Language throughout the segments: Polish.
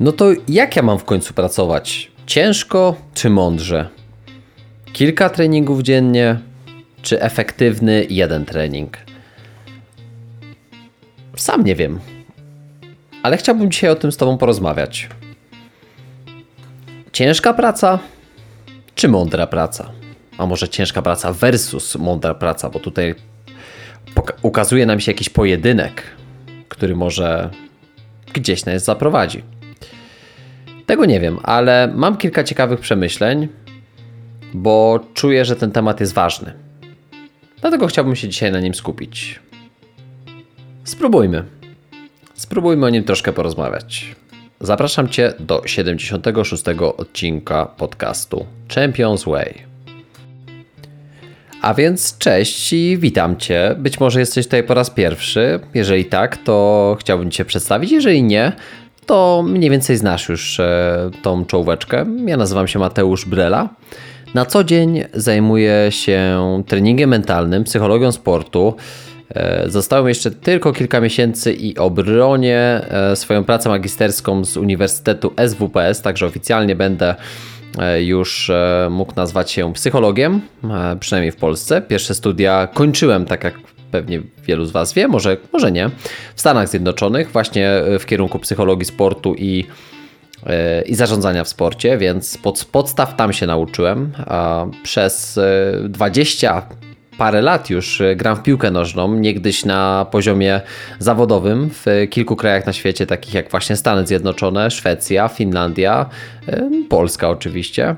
No to jak ja mam w końcu pracować? Ciężko czy mądrze? Kilka treningów dziennie, czy efektywny jeden trening? Sam nie wiem, ale chciałbym dzisiaj o tym z Tobą porozmawiać. Ciężka praca, czy mądra praca? A może ciężka praca versus mądra praca, bo tutaj ukazuje nam się jakiś pojedynek, który może gdzieś nas zaprowadzi. Tego nie wiem, ale mam kilka ciekawych przemyśleń, bo czuję, że ten temat jest ważny. Dlatego chciałbym się dzisiaj na nim skupić. Spróbujmy. Spróbujmy o nim troszkę porozmawiać. Zapraszam Cię do 76. odcinka podcastu Champions Way. A więc cześć i witam Cię. Być może jesteś tutaj po raz pierwszy. Jeżeli tak, to chciałbym Cię przedstawić. Jeżeli nie, to mniej więcej znasz już e, tą czołóweczkę. Ja nazywam się Mateusz Brela. Na co dzień zajmuję się treningiem mentalnym, psychologią sportu. E, zostało jeszcze tylko kilka miesięcy i obronię e, swoją pracę magisterską z Uniwersytetu SWPS, także oficjalnie będę już mógł nazwać się psychologiem, przynajmniej w Polsce. Pierwsze studia kończyłem, tak jak pewnie wielu z Was wie, może, może nie, w Stanach Zjednoczonych, właśnie e, w kierunku psychologii sportu i, e, i zarządzania w sporcie, więc pod, podstaw tam się nauczyłem. Przez 20 e, parę lat już gram w piłkę nożną, niegdyś na poziomie zawodowym w kilku krajach na świecie, takich jak właśnie Stany Zjednoczone, Szwecja, Finlandia, Polska oczywiście.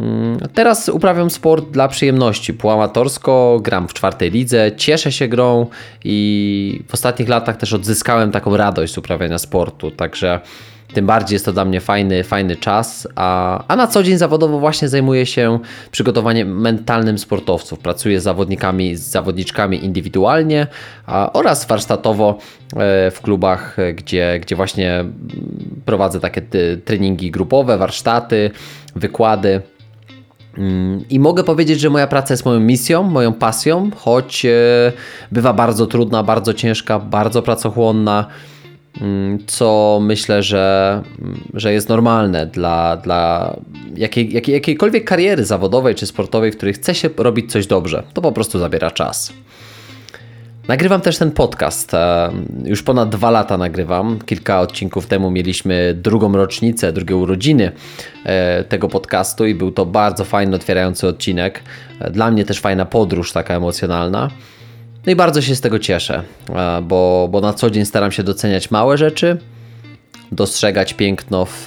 Mm, teraz uprawiam sport dla przyjemności, półamatorsko, gram w czwartej lidze, cieszę się grą i w ostatnich latach też odzyskałem taką radość z uprawiania sportu, także tym bardziej jest to dla mnie fajny, fajny czas, a, a na co dzień zawodowo właśnie zajmuję się przygotowaniem mentalnym sportowców. Pracuję z zawodnikami, z zawodniczkami indywidualnie a, oraz warsztatowo e, w klubach, gdzie, gdzie właśnie prowadzę takie treningi grupowe, warsztaty, wykłady. I mogę powiedzieć, że moja praca jest moją misją, moją pasją, choć e, bywa bardzo trudna, bardzo ciężka, bardzo pracochłonna, mm, co myślę, że, mm, że jest normalne dla, dla jakiej, jakiej, jakiejkolwiek kariery zawodowej czy sportowej, w której chce się robić coś dobrze. To po prostu zabiera czas. Nagrywam też ten podcast. E, już ponad dwa lata nagrywam. Kilka odcinków temu mieliśmy drugą rocznicę, drugie urodziny e, tego podcastu i był to bardzo fajny, otwierający odcinek. E, dla mnie też fajna podróż, taka emocjonalna. No i bardzo się z tego cieszę, bo, bo na co dzień staram się doceniać małe rzeczy, dostrzegać piękno w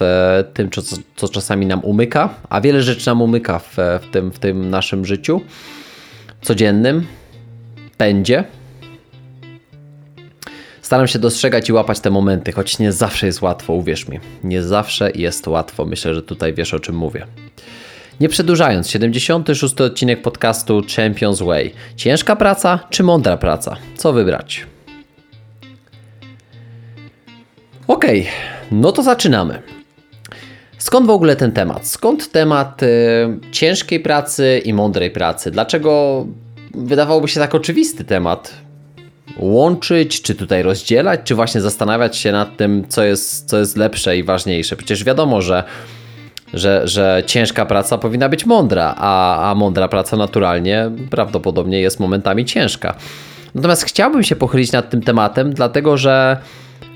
tym, co, co czasami nam umyka, a wiele rzeczy nam umyka w, w, tym, w tym naszym życiu codziennym, pędzie. Staram się dostrzegać i łapać te momenty, choć nie zawsze jest łatwo, uwierz mi. Nie zawsze jest łatwo. Myślę, że tutaj wiesz o czym mówię. Nie przedłużając, 76 odcinek podcastu Champions Way. Ciężka praca czy mądra praca? Co wybrać? Ok, no to zaczynamy. Skąd w ogóle ten temat? Skąd temat y, ciężkiej pracy i mądrej pracy? Dlaczego wydawałoby się tak oczywisty temat? Łączyć, czy tutaj rozdzielać, czy właśnie zastanawiać się nad tym, co jest, co jest lepsze i ważniejsze. Przecież wiadomo, że, że, że ciężka praca powinna być mądra, a, a mądra praca naturalnie prawdopodobnie jest momentami ciężka. Natomiast chciałbym się pochylić nad tym tematem, dlatego że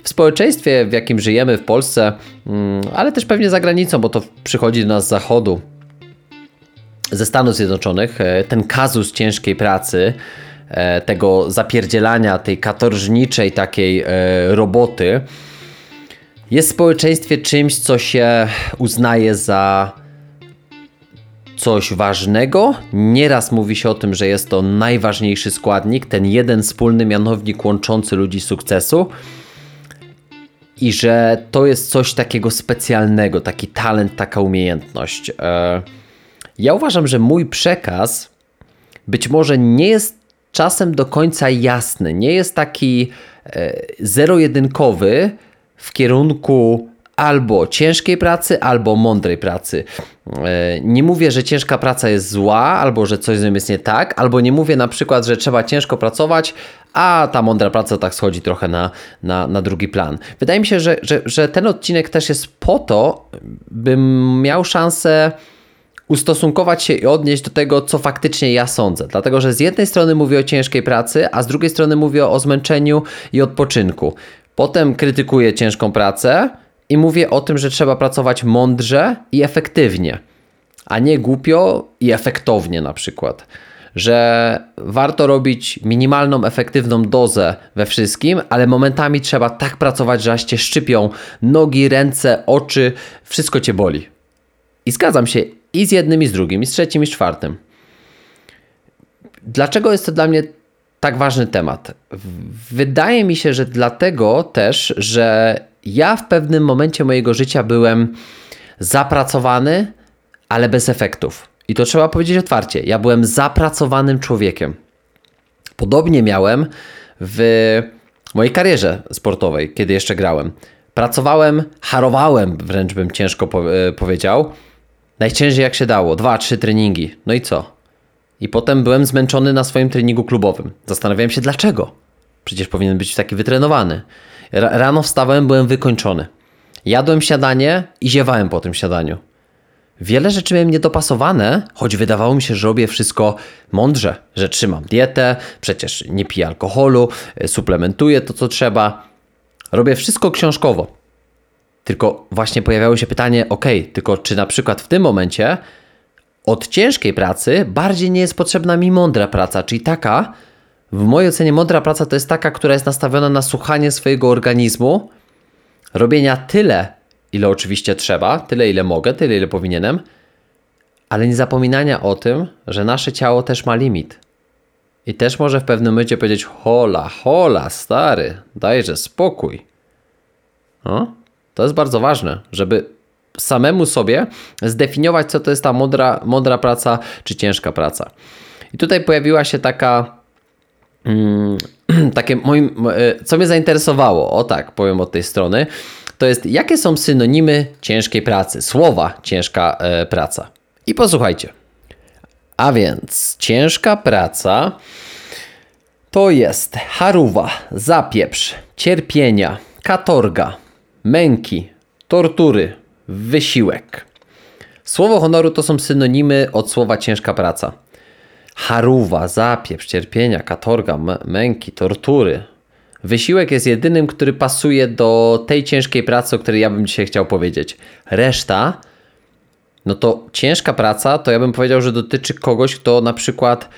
w społeczeństwie, w jakim żyjemy w Polsce, mm, ale też pewnie za granicą, bo to przychodzi do nas z zachodu, ze Stanów Zjednoczonych, e, ten kazus ciężkiej pracy tego zapierdzielania, tej katorżniczej takiej e, roboty, jest w społeczeństwie czymś, co się uznaje za coś ważnego. Nieraz mówi się o tym, że jest to najważniejszy składnik, ten jeden wspólny mianownik łączący ludzi sukcesu. I że to jest coś takiego specjalnego, taki talent, taka umiejętność. E, ja uważam, że mój przekaz być może nie jest czasem do końca jasny. Nie jest taki e, zero-jedynkowy w kierunku albo ciężkiej pracy, albo mądrej pracy. E, nie mówię, że ciężka praca jest zła, albo że coś z nią jest nie tak, albo nie mówię na przykład, że trzeba ciężko pracować, a ta mądra praca tak schodzi trochę na, na, na drugi plan. Wydaje mi się, że, że, że ten odcinek też jest po to, bym miał szansę ustosunkować się i odnieść do tego, co faktycznie ja sądzę. Dlatego, że z jednej strony mówię o ciężkiej pracy, a z drugiej strony mówię o zmęczeniu i odpoczynku. Potem krytykuję ciężką pracę i mówię o tym, że trzeba pracować mądrze i efektywnie, a nie głupio i efektownie na przykład. Że warto robić minimalną, efektywną dozę we wszystkim, ale momentami trzeba tak pracować, że aż cię szczypią nogi, ręce, oczy, wszystko cię boli. I zgadzam się i z jednym, i z drugim, i z trzecim, i z czwartym. Dlaczego jest to dla mnie tak ważny temat? Wydaje mi się, że dlatego też, że ja w pewnym momencie mojego życia byłem zapracowany, ale bez efektów. I to trzeba powiedzieć otwarcie. Ja byłem zapracowanym człowiekiem. Podobnie miałem w mojej karierze sportowej, kiedy jeszcze grałem. Pracowałem, harowałem, wręcz bym ciężko e, powiedział. Najciężej jak się dało, dwa, trzy treningi. No i co? I potem byłem zmęczony na swoim treningu klubowym. Zastanawiałem się dlaczego. Przecież powinien być taki wytrenowany. Rano wstawałem, byłem wykończony. Jadłem śniadanie i ziewałem po tym śniadaniu. Wiele rzeczy miałem niedopasowane, choć wydawało mi się, że robię wszystko mądrze, że trzymam dietę, przecież nie piję alkoholu, e, suplementuję to, co trzeba. Robię wszystko książkowo. Tylko właśnie pojawiało się pytanie, ok, tylko czy na przykład w tym momencie od ciężkiej pracy bardziej nie jest potrzebna mi mądra praca, czyli taka, w mojej ocenie mądra praca to jest taka, która jest nastawiona na słuchanie swojego organizmu, robienia tyle, ile oczywiście trzeba, tyle ile mogę, tyle ile powinienem, ale nie zapominania o tym, że nasze ciało też ma limit. I też może w pewnym momencie powiedzieć: hola, hola, stary, dajże spokój. No, to jest bardzo ważne, żeby samemu sobie zdefiniować, co to jest ta mądra, mądra praca czy ciężka praca. I tutaj pojawiła się taka Mm, takie moim, e, co mnie zainteresowało, o tak powiem od tej strony, to jest jakie są synonimy ciężkiej pracy, słowa ciężka e, praca. I posłuchajcie. A więc ciężka praca to jest haruwa, zapieprz, cierpienia, katorga, męki, tortury, wysiłek. Słowo honoru to są synonimy od słowa ciężka praca haruwa, zapieprz, cierpienia, katorga, męki, tortury. Wysiłek jest jedynym, który pasuje do tej ciężkiej pracy, o której ja bym dzisiaj chciał powiedzieć. Reszta, no to ciężka praca, to ja bym powiedział, że dotyczy kogoś, kto na przykład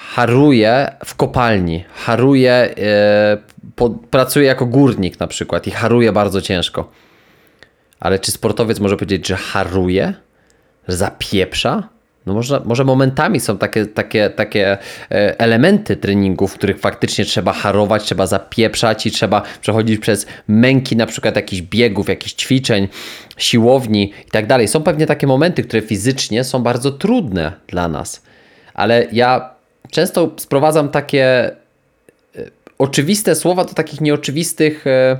haruje w kopalni, haruje, e, po, pracuje jako górnik na przykład i haruje bardzo ciężko. Ale czy sportowiec może powiedzieć, że haruje? Że zapieprza? No może, może momentami są takie, takie, takie e, elementy treningu, w których faktycznie trzeba harować, trzeba zapieprzać i trzeba przechodzić przez męki na przykład jakichś biegów, jakichś ćwiczeń, siłowni i tak dalej. Są pewnie takie momenty, które fizycznie są bardzo trudne dla nas, ale ja często sprowadzam takie e, oczywiste słowa do takich nieoczywistych e,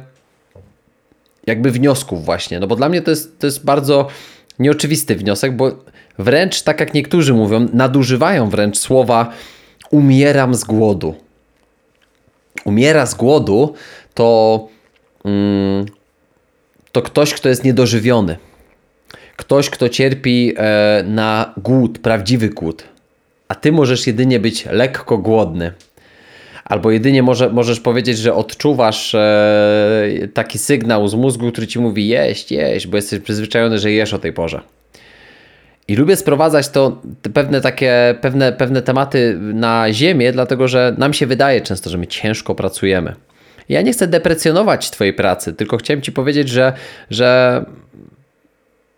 jakby wniosków właśnie, no bo dla mnie to jest, to jest bardzo nieoczywisty wniosek, bo wręcz tak jak niektórzy mówią, nadużywają wręcz słowa umieram z głodu. Umiera z głodu to, mm, to ktoś, kto jest niedożywiony. Ktoś, kto cierpi e, na głód, prawdziwy głód. A ty możesz jedynie być lekko głodny. Albo jedynie może, możesz powiedzieć, że odczuwasz e, taki sygnał z mózgu, który ci mówi jeść, jeść, bo jesteś przyzwyczajony, że jesz o tej porze. I lubię sprowadzać to pewne takie, pewne, pewne tematy na ziemię, dlatego że nam się wydaje często, że my ciężko pracujemy. Ja nie chcę deprecjonować Twojej pracy, tylko chciałem Ci powiedzieć, że, że,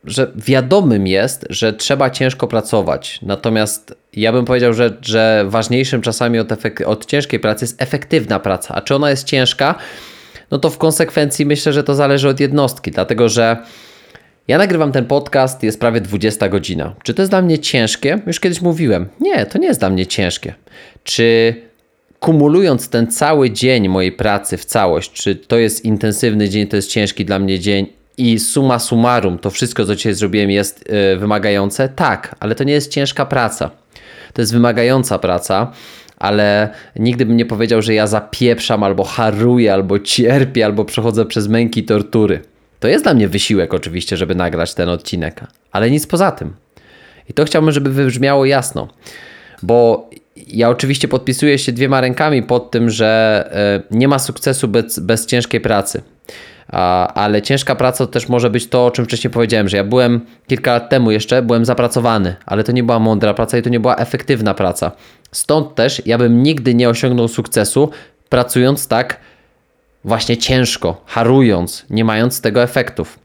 że wiadomym jest, że trzeba ciężko pracować. Natomiast ja bym powiedział, że, że ważniejszym czasami od, efek- od ciężkiej pracy jest efektywna praca. A czy ona jest ciężka? No to w konsekwencji myślę, że to zależy od jednostki, dlatego że ja nagrywam ten podcast, jest prawie 20 godzina. Czy to jest dla mnie ciężkie? Już kiedyś mówiłem. Nie, to nie jest dla mnie ciężkie. Czy kumulując ten cały dzień mojej pracy w całość, czy to jest intensywny dzień, to jest ciężki dla mnie dzień? I summa summarum to wszystko, co dzisiaj zrobiłem, jest y, wymagające? Tak, ale to nie jest ciężka praca. To jest wymagająca praca, ale nigdy bym nie powiedział, że ja zapieprzam, albo haruję, albo cierpię, albo przechodzę przez męki i tortury. To jest dla mnie wysiłek, oczywiście, żeby nagrać ten odcinek, ale nic poza tym. I to chciałbym, żeby wybrzmiało jasno, bo ja oczywiście podpisuję się dwiema rękami pod tym, że e, nie ma sukcesu bez, bez ciężkiej pracy. Ale ciężka praca to też może być to, o czym wcześniej powiedziałem, że ja byłem kilka lat temu jeszcze, byłem zapracowany, ale to nie była mądra praca i to nie była efektywna praca. Stąd też ja bym nigdy nie osiągnął sukcesu pracując tak właśnie ciężko, harując, nie mając tego efektów.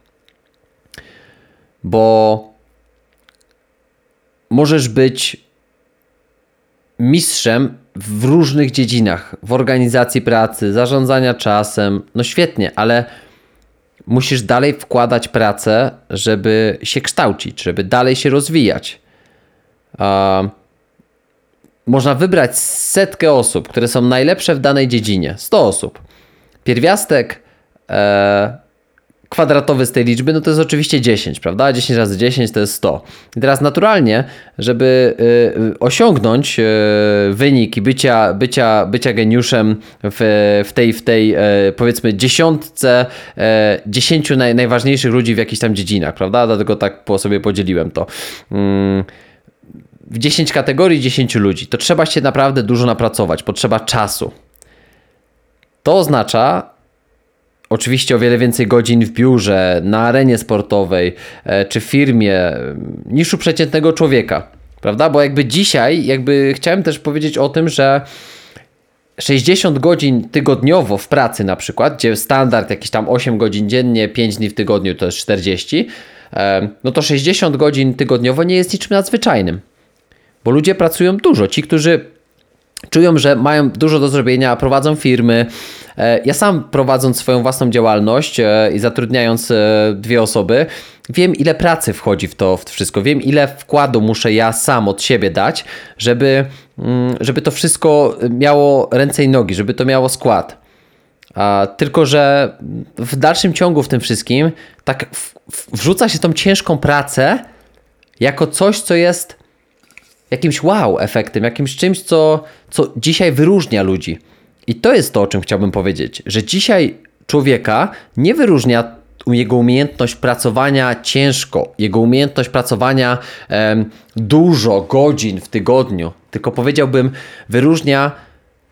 Bo możesz być mistrzem w różnych dziedzinach, w organizacji pracy, zarządzania czasem. No świetnie, ale musisz dalej wkładać pracę, żeby się kształcić, żeby dalej się rozwijać. Można wybrać setkę osób, które są najlepsze w danej dziedzinie. 100 osób. Pierwiastek e, kwadratowy z tej liczby, no to jest oczywiście 10, prawda? 10 razy 10 to jest 100. I teraz naturalnie, żeby y, osiągnąć y, wynik i bycia, bycia, bycia geniuszem w, w tej, w tej y, powiedzmy dziesiątce, e, dziesięciu naj, najważniejszych ludzi w jakichś tam dziedzinach, prawda? Dlatego tak po sobie podzieliłem to. Mm, w 10 kategorii 10 ludzi, to trzeba się naprawdę dużo napracować, potrzeba czasu. To oznacza, Oczywiście o wiele więcej godzin w biurze, na arenie sportowej e, czy firmie niż u przeciętnego człowieka, prawda? Bo jakby dzisiaj, jakby chciałem też powiedzieć o tym, że 60 godzin tygodniowo w pracy na przykład, gdzie standard jakiś tam 8 godzin dziennie, 5 dni w tygodniu to jest 40, e, no to 60 godzin tygodniowo nie jest niczym nadzwyczajnym. Bo ludzie pracują dużo. Ci, którzy czują, że mają dużo do zrobienia, prowadzą firmy. E, ja sam prowadząc swoją własną działalność e, i zatrudniając e, dwie osoby, wiem ile pracy wchodzi w to, wszystko. Wiem ile wkładu muszę ja sam od siebie dać, żeby, mm, żeby to wszystko miało ręce i nogi, żeby to miało skład. A, tylko, że w dalszym ciągu w tym wszystkim tak wrzuca się tą ciężką pracę jako coś, co jest jakimś wow efektem, jakimś czymś, co, co dzisiaj wyróżnia ludzi. I to jest to, o czym chciałbym powiedzieć, że dzisiaj człowieka nie wyróżnia jego umiejętność pracowania ciężko, jego umiejętność pracowania em, dużo godzin w tygodniu, tylko powiedziałbym, wyróżnia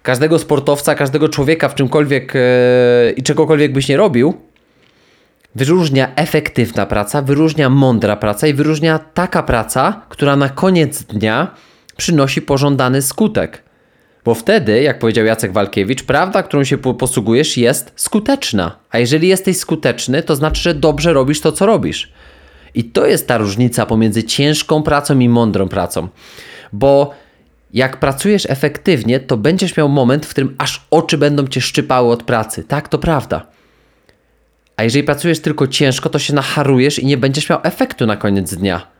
każdego sportowca, każdego człowieka w czymkolwiek e, i czegokolwiek byś nie robił, Wyróżnia efektywna praca, wyróżnia mądra praca i wyróżnia taka praca, która na koniec dnia przynosi pożądany skutek. Bo wtedy, jak powiedział Jacek Walkiewicz, prawda, którą się posługujesz, jest skuteczna. A jeżeli jesteś skuteczny, to znaczy, że dobrze robisz to, co robisz. I to jest ta różnica pomiędzy ciężką pracą i mądrą pracą. Bo jak pracujesz efektywnie, to będziesz miał moment, w którym aż oczy będą cię szczypały od pracy. Tak, to prawda. A jeżeli pracujesz tylko ciężko, to się nacharujesz i nie będziesz miał efektu na koniec dnia.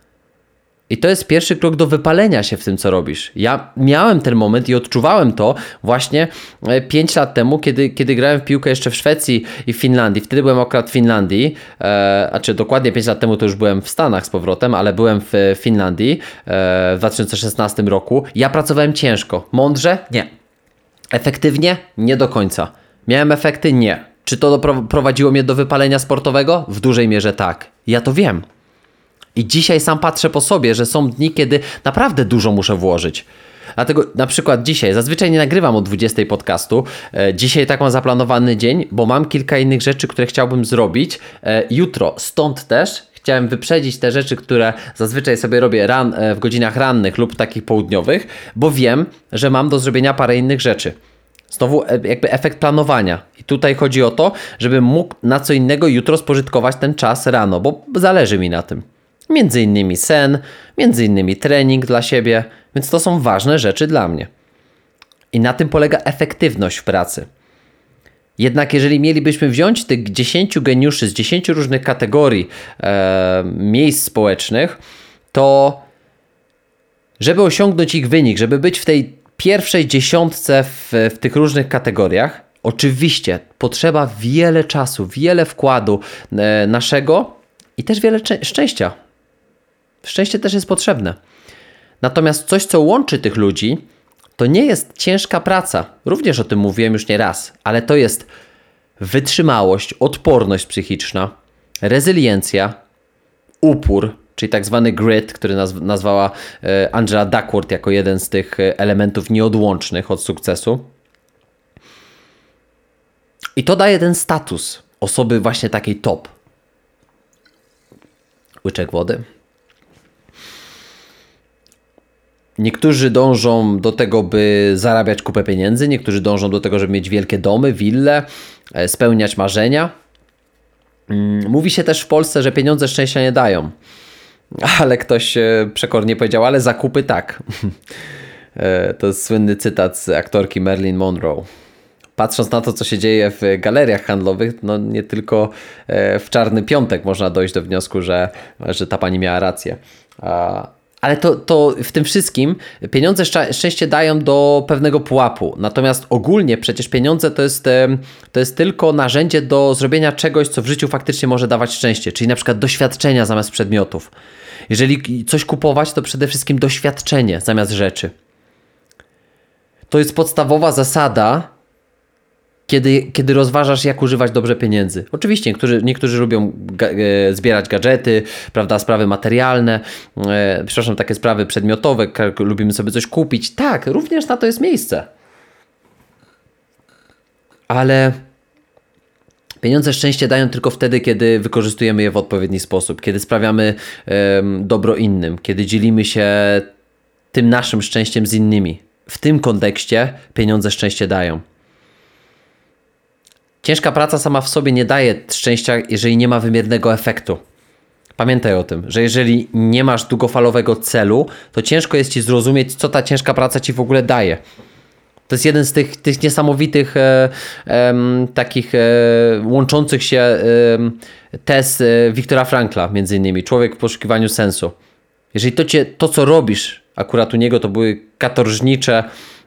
I to jest pierwszy krok do wypalenia się w tym, co robisz. Ja miałem ten moment i odczuwałem to właśnie 5 e, lat temu, kiedy, kiedy grałem w piłkę jeszcze w Szwecji i w Finlandii. Wtedy byłem akurat w Finlandii, e, a czy dokładnie 5 lat temu to już byłem w Stanach z powrotem, ale byłem w Finlandii e, w 2016 roku. Ja pracowałem ciężko. Mądrze? Nie. Efektywnie? Nie do końca. Miałem efekty? Nie. Czy to doprowadziło mnie do wypalenia sportowego? W dużej mierze tak. Ja to wiem. I dzisiaj sam patrzę po sobie, że są dni, kiedy naprawdę dużo muszę włożyć. Dlatego na przykład dzisiaj, zazwyczaj nie nagrywam o 20 podcastu. E, dzisiaj tak mam zaplanowany dzień, bo mam kilka innych rzeczy, które chciałbym zrobić e, jutro. Stąd też chciałem wyprzedzić te rzeczy, które zazwyczaj sobie robię ran, e, w godzinach rannych lub takich południowych, bo wiem, że mam do zrobienia parę innych rzeczy. Znowu e, jakby efekt planowania. I tutaj chodzi o to, żebym mógł na co innego jutro spożytkować ten czas rano, bo zależy mi na tym. Między innymi sen, między innymi trening dla siebie, więc to są ważne rzeczy dla mnie. I na tym polega efektywność w pracy. Jednak jeżeli mielibyśmy wziąć tych 10 geniuszy z 10 różnych kategorii e, miejsc społecznych, to żeby osiągnąć ich wynik, żeby być w tej pierwszej dziesiątce w, w tych różnych kategoriach, Oczywiście potrzeba wiele czasu, wiele wkładu e, naszego i też wiele szczęścia. Szczęście też jest potrzebne. Natomiast coś, co łączy tych ludzi, to nie jest ciężka praca. Również o tym mówiłem już nie raz, ale to jest wytrzymałość, odporność psychiczna, rezyliencja, upór, czyli tak zwany grit, który nazwała e, Angela Duckworth jako jeden z tych e, elementów nieodłącznych od sukcesu. I to daje ten status osoby właśnie takiej top. Łyczek wody. Niektórzy dążą do tego, by zarabiać kupę pieniędzy, niektórzy dążą do tego, żeby mieć wielkie domy, wille, e, spełniać marzenia. Mm, mówi się też w Polsce, że pieniądze szczęścia nie dają. Ale ktoś przekornie powiedział, ale zakupy tak. E, to jest słynny cytat z aktorki Marilyn Monroe. Patrząc na to, co się dzieje w galeriach handlowych, no nie tylko e, w czarny piątek można dojść do wniosku, że, że ta pani miała rację. Ale to, to w tym wszystkim pieniądze szczęście dają do pewnego pułapu. Natomiast ogólnie przecież pieniądze to jest, to jest tylko narzędzie do zrobienia czegoś, co w życiu faktycznie może dawać szczęście, czyli na przykład doświadczenia zamiast przedmiotów. Jeżeli coś kupować, to przede wszystkim doświadczenie zamiast rzeczy. To jest podstawowa zasada kiedy, kiedy rozważasz, jak używać dobrze pieniędzy. Oczywiście niektórzy, niektórzy lubią ga e, zbierać gadżety, prawda, sprawy materialne, e, przepraszam, takie sprawy przedmiotowe, lubimy sobie coś kupić. Tak, również na to jest miejsce. Ale pieniądze szczęście dają tylko wtedy, kiedy wykorzystujemy je w odpowiedni sposób, kiedy sprawiamy dobro innym, kiedy dzielimy się tym naszym szczęściem z innymi. W tym kontekście pieniądze szczęście dają. Ciężka praca sama w sobie nie daje szczęścia, jeżeli nie ma wymiernego efektu. Pamiętaj o tym, że jeżeli nie masz długofalowego celu, to ciężko jest ci zrozumieć, co ta ciężka praca ci w ogóle daje. To jest jeden z tych, tych niesamowitych e, e, takich e, łączących się e, tez e, Wiktora Frankla, między innymi, Człowiek w poszukiwaniu sensu. Jeżeli to, cię, to co robisz, akurat u niego to były katorżnicze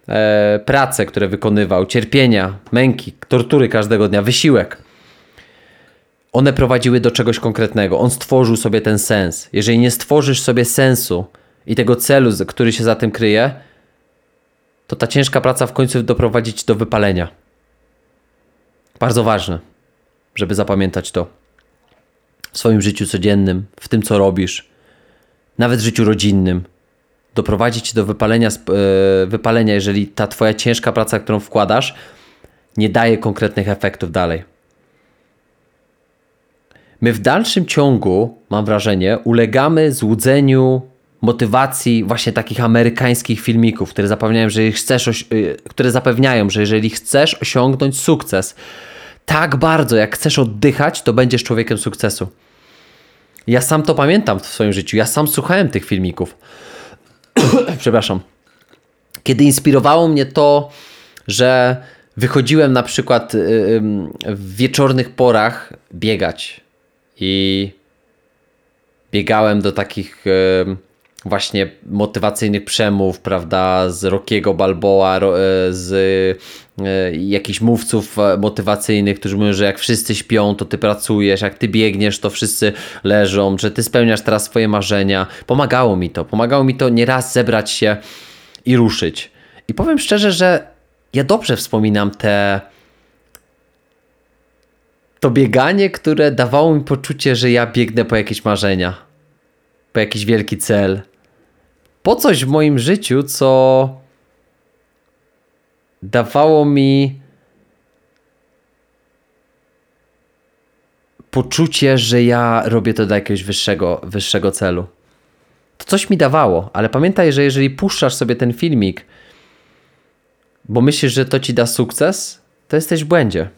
e, prace, które wykonywał, cierpienia, męki, tortury każdego dnia, wysiłek. One prowadziły do czegoś konkretnego. On stworzył sobie ten sens. Jeżeli nie stworzysz sobie sensu i tego celu, który się za tym kryje, to ta ciężka praca w końcu doprowadzić do wypalenia. Bardzo ważne, żeby zapamiętać to w swoim życiu codziennym, w tym co robisz, nawet w życiu rodzinnym doprowadzić do wypalenia, e, wypalenia, jeżeli ta twoja ciężka praca, którą wkładasz, nie daje konkretnych efektów dalej. My w dalszym ciągu, mam wrażenie, ulegamy złudzeniu motywacji właśnie takich amerykańskich filmików, które zapewniają, że chcesz, e, które zapewniają, że jeżeli chcesz osiągnąć sukces tak bardzo, jak chcesz oddychać, to będziesz człowiekiem sukcesu. Ja sam to pamiętam w swoim życiu. Ja sam słuchałem tych filmików. przepraszam, kiedy inspirowało mnie to, że wychodziłem na przykład w wieczornych porach biegać i biegałem do takich właśnie motywacyjnych przemów, prawda, z Rockiego Balboa, z jakichś mówców e, motywacyjnych, którzy mówią, że jak wszyscy śpią, to ty pracujesz, jak ty biegniesz, to wszyscy leżą, że ty spełniasz teraz swoje marzenia. Pomagało mi to, pomagało mi to nieraz zebrać się i ruszyć. I powiem szczerze, że ja dobrze wspominam te to bieganie, które dawało mi poczucie, że ja biegnę po jakieś marzenia, po jakiś wielki cel, po coś w moim życiu, co dawało mi poczucie, że ja robię to dla jakiegoś wyższego, wyższego celu. To coś mi dawało, ale pamiętaj, że jeżeli puszczasz sobie ten filmik, bo myślisz, że to ci da sukces, to jesteś w błędzie.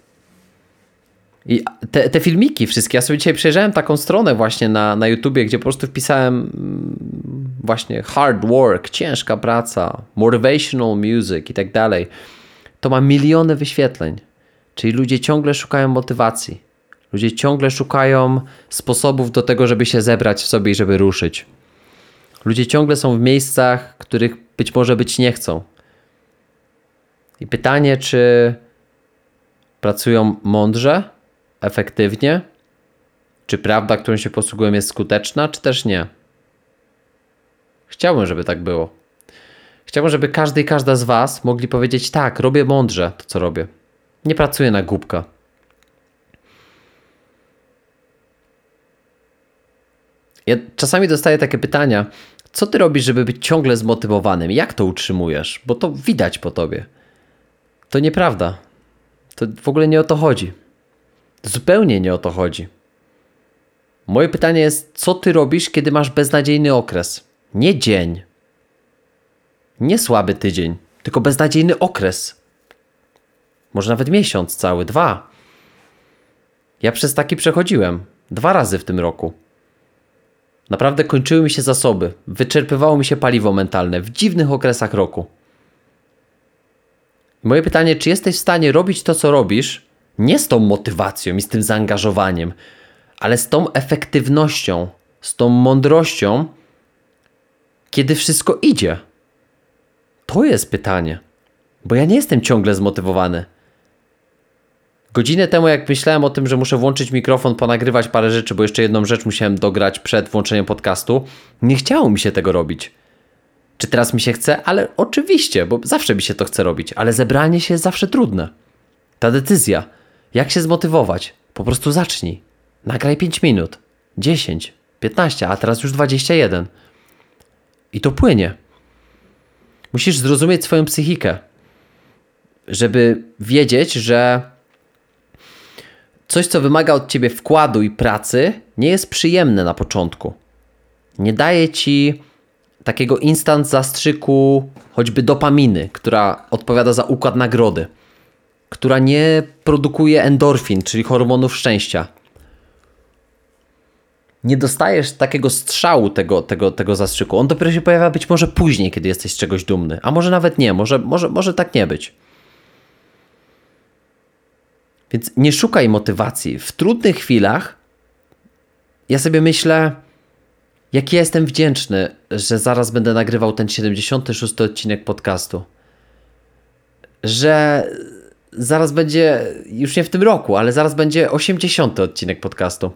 I te, te filmiki wszystkie, ja sobie dzisiaj przejrzałem taką stronę właśnie na, na YouTubie, gdzie po prostu wpisałem mm, właśnie hard work, ciężka praca, motivational music i tak dalej. To ma miliony wyświetleń. Czyli ludzie ciągle szukają motywacji. Ludzie ciągle szukają sposobów do tego, żeby się zebrać w sobie i żeby ruszyć. Ludzie ciągle są w miejscach, których być może być nie chcą. I pytanie, czy pracują mądrze, efektywnie? Czy prawda, którą się posługują, jest skuteczna, czy też nie? Chciałbym, żeby tak było. Chciałbym, żeby każdy i każda z Was mogli powiedzieć: tak, robię mądrze to, co robię. Nie pracuję na głupka. Ja czasami dostaję takie pytania: co ty robisz, żeby być ciągle zmotywowanym? Jak to utrzymujesz? Bo to widać po tobie. To nieprawda. To w ogóle nie o to chodzi. Zupełnie nie o to chodzi. Moje pytanie jest, co ty robisz, kiedy masz beznadziejny okres? Nie dzień. Nie słaby tydzień, tylko beznadziejny okres. Może nawet miesiąc cały, dwa. Ja przez taki przechodziłem. Dwa razy w tym roku. Naprawdę kończyły mi się zasoby, wyczerpywało mi się paliwo mentalne w dziwnych okresach roku. Moje pytanie, czy jesteś w stanie robić to, co robisz, nie z tą motywacją i z tym zaangażowaniem, ale z tą efektywnością, z tą mądrością, kiedy wszystko idzie? To jest pytanie, bo ja nie jestem ciągle zmotywowany. Godzinę temu, jak myślałem o tym, że muszę włączyć mikrofon, ponagrywać parę rzeczy, bo jeszcze jedną rzecz musiałem dograć przed włączeniem podcastu, nie chciało mi się tego robić. Czy teraz mi się chce? Ale oczywiście, bo zawsze mi się to chce robić, ale zebranie się jest zawsze trudne. Ta decyzja, jak się zmotywować? Po prostu zacznij. Nagraj 5 minut, 10, 15, a teraz już 21. I to płynie. Musisz zrozumieć swoją psychikę, żeby wiedzieć, że coś, co wymaga od ciebie wkładu i pracy, nie jest przyjemne na początku. Nie daje ci takiego instant zastrzyku, choćby dopaminy, która odpowiada za układ nagrody, która nie produkuje endorfin, czyli hormonów szczęścia. Nie dostajesz takiego strzału tego, tego, tego zastrzyku. On dopiero się pojawia być może później, kiedy jesteś czegoś dumny, a może nawet nie, może, może, może tak nie być. Więc nie szukaj motywacji. W trudnych chwilach ja sobie myślę, jak ja jestem wdzięczny, że zaraz będę nagrywał ten 76 odcinek podcastu. Że zaraz będzie, już nie w tym roku, ale zaraz będzie 80 odcinek podcastu.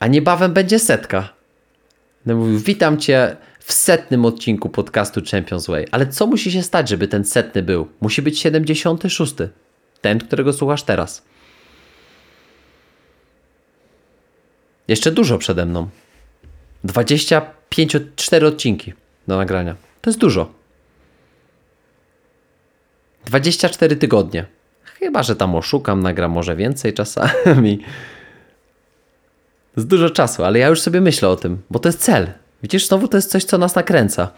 A niebawem będzie setka. No mówił, witam cię w setnym odcinku podcastu Champions Way. Ale co musi się stać, żeby ten setny był? Musi być 76. Ten, którego słuchasz teraz. Jeszcze dużo przede mną. 25, 4 odcinki do nagrania. To jest dużo. 24 tygodnie. Chyba, że tam oszukam, nagram może więcej czasami. Jest dużo czasu, ale ja już sobie myślę o tym, bo to jest cel. Widzisz, znowu to jest coś, co nas nakręca.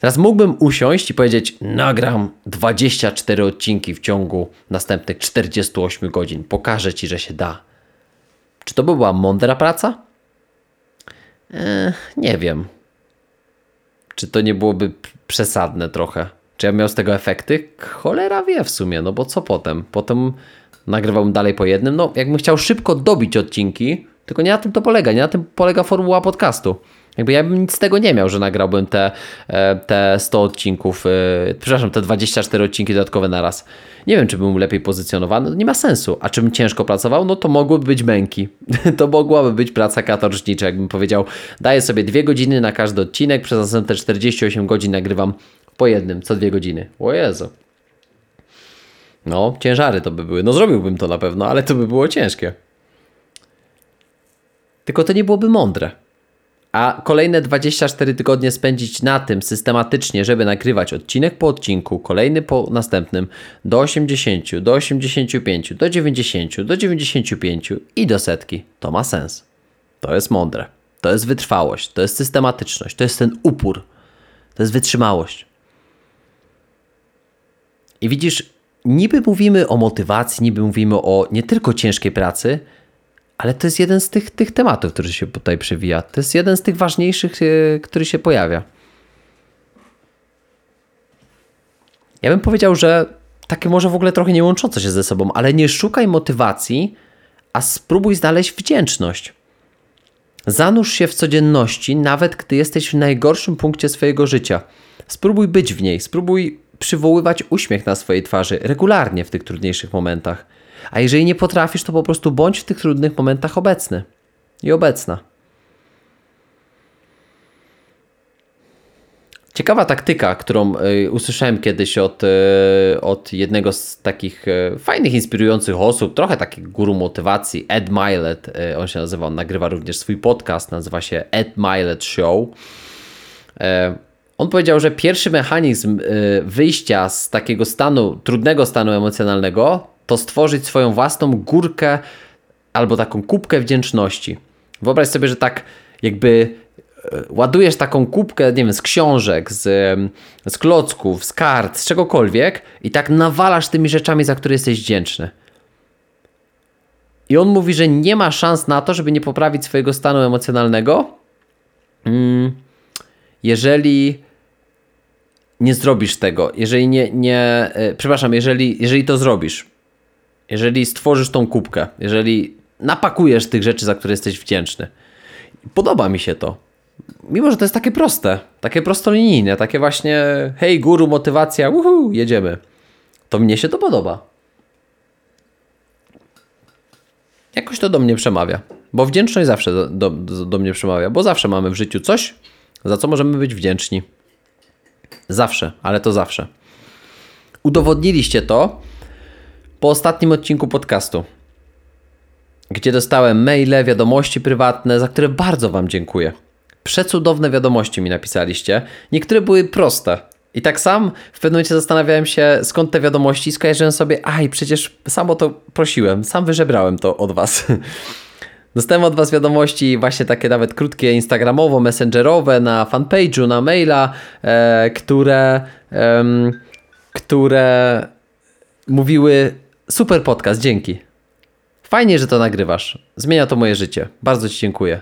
Teraz mógłbym usiąść i powiedzieć: Nagram 24 odcinki w ciągu następnych 48 godzin. Pokażę ci, że się da. Czy to by była mądra praca? Eee, nie wiem. Czy to nie byłoby przesadne trochę? Czy ja miał z tego efekty? Cholera wie w sumie, no bo co potem? Potem nagrywałbym dalej po jednym. No, jakbym chciał szybko dobić odcinki, tylko nie na tym to polega, nie na tym polega formuła podcastu. Jakby ja bym nic z tego nie miał, że nagrałbym te, e, te 100 odcinków, e, przepraszam, te 24 odcinki dodatkowe na raz. Nie wiem, czy bym lepiej pozycjonowany, nie ma sensu. A czym ciężko pracował? No to mogłyby być męki. to mogłaby być praca katorżnicza, jakbym powiedział, daję sobie dwie godziny na każdy odcinek, przez następne 48 godzin nagrywam po jednym, co dwie godziny. O Jezu. No, ciężary to by były. No zrobiłbym to na pewno, ale to by było ciężkie. Tylko to nie byłoby mądre. A kolejne 24 tygodnie spędzić na tym systematycznie, żeby nagrywać odcinek po odcinku, kolejny po następnym, do 80, do 85, do 90, do 95 i do setki, to ma sens. To jest mądre. To jest wytrwałość, to jest systematyczność, to jest ten upór, to jest wytrzymałość. I widzisz, niby mówimy o motywacji, niby mówimy o nie tylko ciężkiej pracy, ale to jest jeden z tych, tych tematów, który się tutaj przewija. To jest jeden z tych ważniejszych, e, który się pojawia. Ja bym powiedział, że takie może w ogóle trochę nie łączące się ze sobą, ale nie szukaj motywacji, a spróbuj znaleźć wdzięczność. Zanurz się w codzienności, nawet gdy jesteś w najgorszym punkcie swojego życia. Spróbuj być w niej, spróbuj przywoływać uśmiech na swojej twarzy regularnie w tych trudniejszych momentach. A jeżeli nie potrafisz, to po prostu bądź w tych trudnych momentach obecny i obecna. Ciekawa taktyka, którą y, usłyszałem kiedyś od, y, od jednego z takich y, fajnych, inspirujących osób, trochę takich guru motywacji, Ed Milet, on się nazywa, on nagrywa również swój podcast, nazywa się Ed Milet Show. On powiedział, że pierwszy mechanizm wyjścia z takiego stanu, trudnego stanu emocjonalnego, to stworzyć swoją własną górkę albo taką kubkę wdzięczności. Wyobraź sobie, że tak jakby ładujesz taką kubkę, nie wiem, z książek, z, z klocków, z kart, z czegokolwiek i tak nawalasz tymi rzeczami, za które jesteś wdzięczny. I on mówi, że nie ma szans na to, żeby nie poprawić swojego stanu emocjonalnego, mm, jeżeli nie zrobisz tego, jeżeli nie, nie e, przepraszam, jeżeli, jeżeli to zrobisz, jeżeli stworzysz tą kubkę, jeżeli napakujesz tych rzeczy, za które jesteś wdzięczny. Podoba mi się to mimo że to jest takie proste, takie prostolinijne, takie właśnie hej guru, motywacja, uhu, jedziemy. To mnie się to podoba. Jakoś to do mnie przemawia. Bo wdzięczność zawsze do, do, do mnie przemawia, bo zawsze mamy w życiu coś, za co możemy być wdzięczni. Zawsze, ale to zawsze. Udowodniliście to po ostatnim odcinku podcastu, gdzie dostałem maile, wiadomości prywatne, za które bardzo Wam dziękuję. Przecudowne wiadomości mi napisaliście. Niektóre były proste. I tak sam w pewnym momencie zastanawiałem się, skąd te wiadomości. Skojarzyłem sobie, aj, przecież sam o to prosiłem, sam wyżebrałem to od was. Dostałem od was wiadomości właśnie takie nawet krótkie instagramowo, messengerowe, na fanpage'u, na maila, e, które, e, które mówiły super podcast, dzięki. Fajnie, że to nagrywasz. Zmienia to moje życie. Bardzo ci dziękuję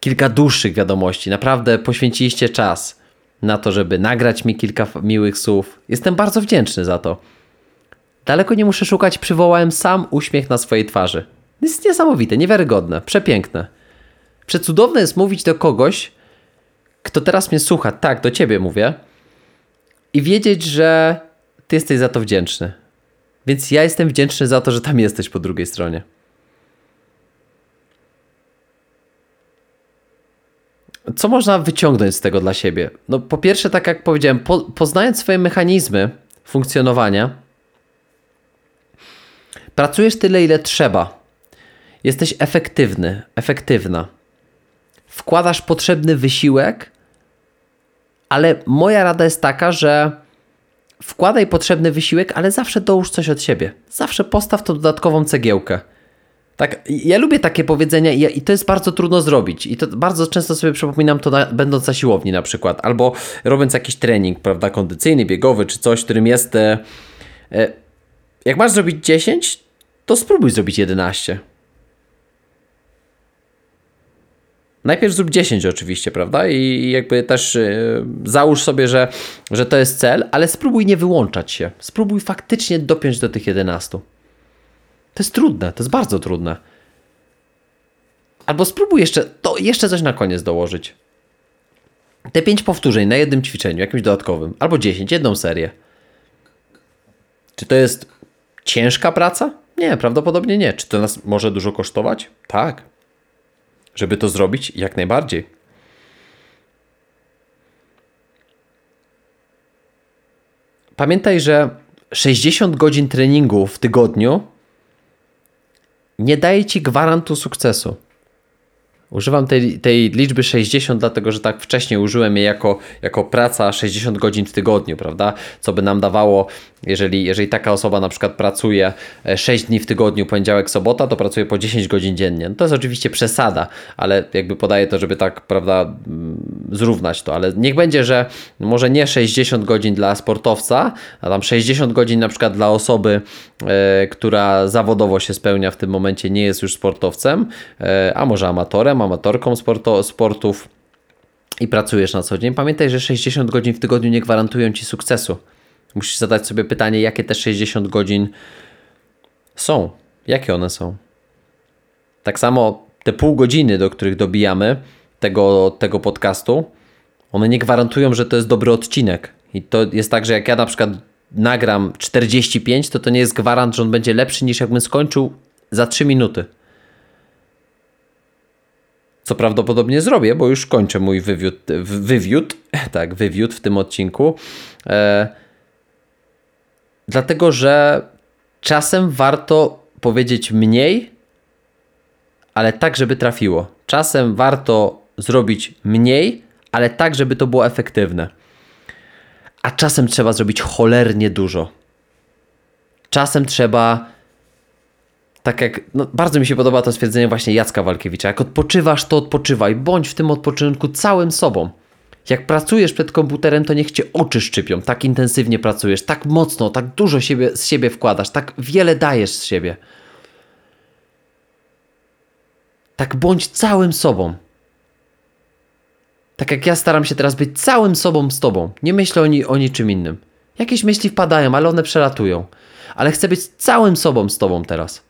kilka dłuższych wiadomości. Naprawdę poświęciliście czas na to, żeby nagrać mi kilka miłych słów. Jestem bardzo wdzięczny za to. Daleko nie muszę szukać, przywołałem sam uśmiech na swojej twarzy. Jest niesamowite, niewiarygodne, przepiękne. Przecudowne jest mówić do kogoś, kto teraz mnie słucha, tak, do ciebie mówię, i wiedzieć, że ty jesteś za to wdzięczny. Więc ja jestem wdzięczny za to, że tam jesteś po drugiej stronie. co można wyciągnąć z tego dla siebie? No, po pierwsze, tak jak powiedziałem, po, poznając swoje mechanizmy funkcjonowania, pracujesz tyle, ile trzeba. Jesteś efektywny, efektywna. Wkładasz potrzebny wysiłek, ale moja rada jest taka, że wkładaj potrzebny wysiłek, ale zawsze dołóż coś od siebie. Zawsze postaw tą dodatkową cegiełkę. Tak, ja lubię takie powiedzenia i, to jest bardzo trudno zrobić. I to bardzo często sobie przypominam to na, będąc na siłowni na przykład, albo robiąc jakiś trening, prawda, kondycyjny, biegowy, czy coś, którym jest... E, e, jak masz zrobić 10, to spróbuj zrobić 11. Najpierw zrób 10 oczywiście, prawda? I jakby też e, załóż sobie, że, że to jest cel, ale spróbuj nie wyłączać się. Spróbuj faktycznie dopiąć do tych 11. To jest trudne, to jest bardzo trudne. Albo spróbuj jeszcze, to jeszcze coś na koniec dołożyć. Te pięć powtórzeń na jednym ćwiczeniu, jakimś dodatkowym, albo 10, jedną serię. Czy to jest ciężka praca? Nie, prawdopodobnie nie. Czy to nas może dużo kosztować? Tak. Żeby to zrobić, jak najbardziej. Pamiętaj, że 60 godzin treningu w tygodniu nie daje ci gwarantu sukcesu. Używam tej, tej liczby 60, dlatego że tak wcześniej użyłem jej jako, jako praca 60 godzin w tygodniu, prawda? Co by nam dawało, jeżeli, jeżeli taka osoba na przykład pracuje 6 e, dni w tygodniu, poniedziałek, sobota, to pracuje po 10 godzin dziennie. No to jest oczywiście przesada, ale jakby podaję to, żeby tak, prawda, mm, zrównać to. Ale niech będzie, że może nie 60 godzin dla sportowca, a tam 60 godzin na przykład dla osoby, która zawodowo się spełnia w tym momencie, nie jest już sportowcem, e, a może amatorem amatorką sporto, sportów i pracujesz na co dzień, pamiętaj, że 60 godzin w tygodniu nie gwarantują ci sukcesu. Musisz zadać sobie pytanie, jakie te 60 godzin są, jakie one są. Tak samo te pół godziny, do których dobijamy tego, tego podcastu, one nie gwarantują, że to jest dobry odcinek. I to jest tak, że jak ja na przykład nagram 45, to to nie jest gwarant, że on będzie lepszy niż jakbym skończył za 3 minuty. Co prawdopodobnie zrobię, bo już kończę mój wywiód, wywiód, tak, wywiód w tym odcinku. E, dlatego, że czasem warto powiedzieć mniej, ale tak, żeby trafiło. Czasem warto zrobić mniej, ale tak, żeby to było efektywne. A czasem trzeba zrobić cholernie dużo. Czasem trzeba tak jak, no, bardzo mi się podoba to stwierdzenie właśnie Jacka Walkiewicza. Jak odpoczywasz, to odpoczywaj. Bądź w tym odpoczynku całym sobą. Jak pracujesz przed komputerem, to niech cię oczy szczypią. Tak intensywnie pracujesz, tak mocno, tak dużo siebie, z siebie wkładasz, tak wiele dajesz z siebie. Tak bądź całym sobą. Tak jak ja staram się teraz być całym sobą z tobą. Nie myślę o, ni o niczym innym. Jakieś myśli wpadają, ale one przelatują. Ale chcę być całym sobą z tobą teraz.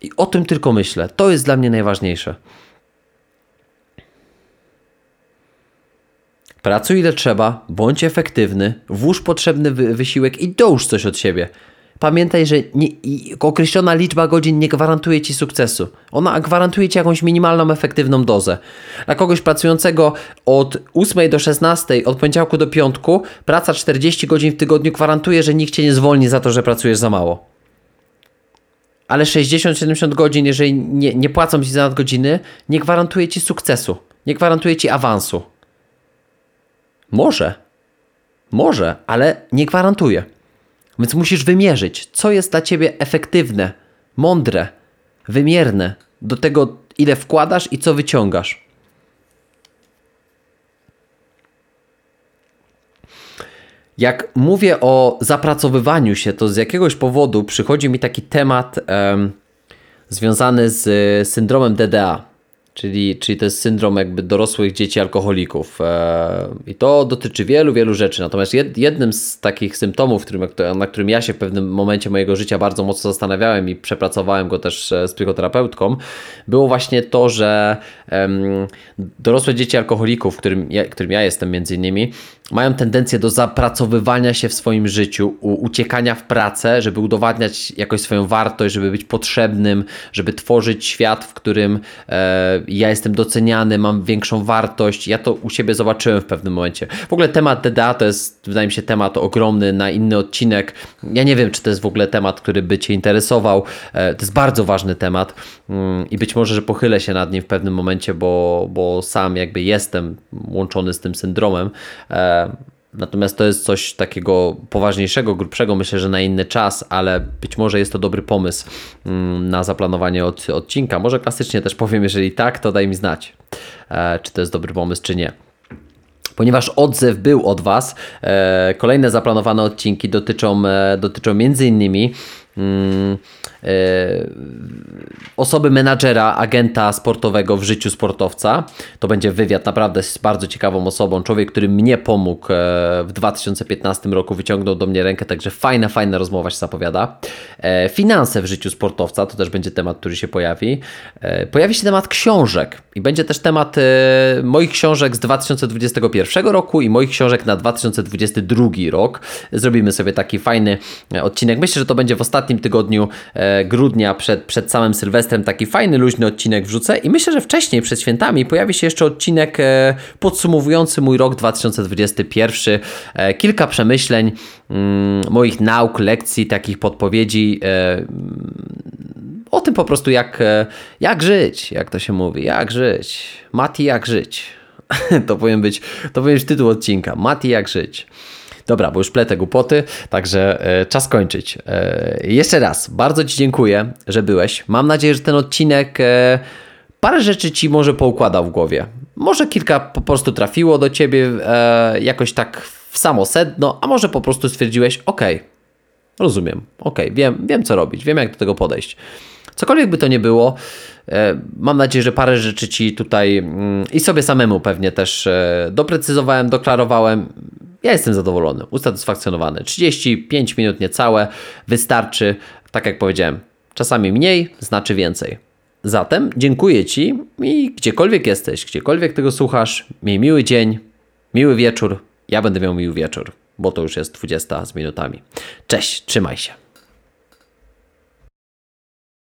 I o tym tylko myślę. To jest dla mnie najważniejsze. Pracuj ile trzeba, bądź efektywny, włóż potrzebny wysiłek i dołóż coś od siebie. Pamiętaj, że nie, określona liczba godzin nie gwarantuje ci sukcesu. Ona gwarantuje ci jakąś minimalną, efektywną dozę. Dla kogoś pracującego od 8 do 16, od poniedziałku do piątku, praca 40 godzin w tygodniu gwarantuje, że nikt cię nie zwolni za to, że pracujesz za mało. Ale 60-70 godzin, jeżeli nie, nie płacą ci za nadgodziny, nie gwarantuje ci sukcesu. Nie gwarantuje ci awansu. Może. Może, ale nie gwarantuje. Więc musisz wymierzyć, co jest dla ciebie efektywne, mądre, wymierne do tego, ile wkładasz i co wyciągasz. Jak mówię o zapracowywaniu się, to z jakiegoś powodu przychodzi mi taki temat um, związany z syndromem DDA. Czyli, czyli to jest syndrom jakby dorosłych dzieci alkoholików. E, I to dotyczy wielu, wielu rzeczy. Natomiast jednym z takich symptomów, którym, na którym ja się w pewnym momencie mojego życia bardzo mocno zastanawiałem i przepracowałem go też e, z psychoterapeutką, było właśnie to, że dorosłe dzieci alkoholików, którym ja, którym ja jestem między innymi, mają tendencję do zapracowywania się w swoim życiu, uciekania w pracę, żeby udowadniać jakoś swoją wartość, żeby być potrzebnym, żeby tworzyć świat, w którym e, ja jestem doceniany, mam większą wartość. Ja to u siebie zobaczyłem w pewnym momencie. W ogóle temat DDA to jest, wydaje mi się, temat ogromny na inny odcinek. Ja nie wiem, czy to jest w ogóle temat, który by Cię interesował. E, to jest bardzo ważny temat mm, i być może, że pochylę się nad nim w pewnym momencie, bo, bo sam jakby jestem łączony z tym syndromem. E, natomiast to jest coś takiego poważniejszego, grubszego, myślę, że na inny czas, ale być może jest to dobry pomysł mm, na zaplanowanie od, odcinka. Może klasycznie też powiem, jeżeli tak, to daj mi znać, e, czy to jest dobry pomysł, czy nie. Ponieważ odzew był od Was, e, kolejne zaplanowane odcinki dotyczą, dotyczą między innymi E, osoby menadżera, agenta sportowego w życiu sportowca. To będzie wywiad naprawdę z bardzo ciekawą osobą. Człowiek, który mnie pomógł e, w 2015 roku, wyciągnął do mnie rękę, także fajna, fajna rozmowa się zapowiada. E, finanse w życiu sportowca, to też będzie temat, który się pojawi. Pojawi się temat książek i będzie też temat moich książek z 2021 roku i moich książek na 2022 rok. Zrobimy sobie taki fajny odcinek. Myślę, że to będzie w ostatnim tygodniu grudnia przed, przed samym Sylwestrem taki fajny, luźny odcinek wrzucę i myślę, że wcześniej, przed świętami, pojawi się jeszcze odcinek e, podsumowujący mój rok 2021. E, kilka przemyśleń, mm, moich nauk, lekcji, takich podpowiedzi e, o tym po prostu jak, jak żyć, jak to się mówi, jak żyć. Mati, jak żyć. To powinien być, to powinien być tytuł odcinka. Mati, jak żyć. Dobra, bo już pletę głupoty, także e, czas kończyć. E, jeszcze raz, bardzo Ci dziękuję, że byłeś. Mam nadzieję, że ten odcinek e, parę rzeczy Ci może poukładał w głowie. Może kilka po prostu trafiło do Ciebie jakoś tak w samo sedno, a może po prostu stwierdziłeś, ok, rozumiem, ok, wiem, wiem co robić, wiem jak do tego podejść. Cokolwiek by to nie było, mam nadzieję, że parę rzeczy Ci tutaj mm, i sobie samemu pewnie też doprecyzowałem, doklarowałem. Ja jestem zadowolony, usatysfakcjonowany. 35 minut niecałe wystarczy, tak jak powiedziałem, czasami mniej znaczy więcej. Zatem dziękuję Ci i gdziekolwiek jesteś, gdziekolwiek tego słuchasz, miej miły dzień, miły wieczór, ja będę miał miły wieczór, bo to już jest 20 z minutami. Cześć, trzymaj się.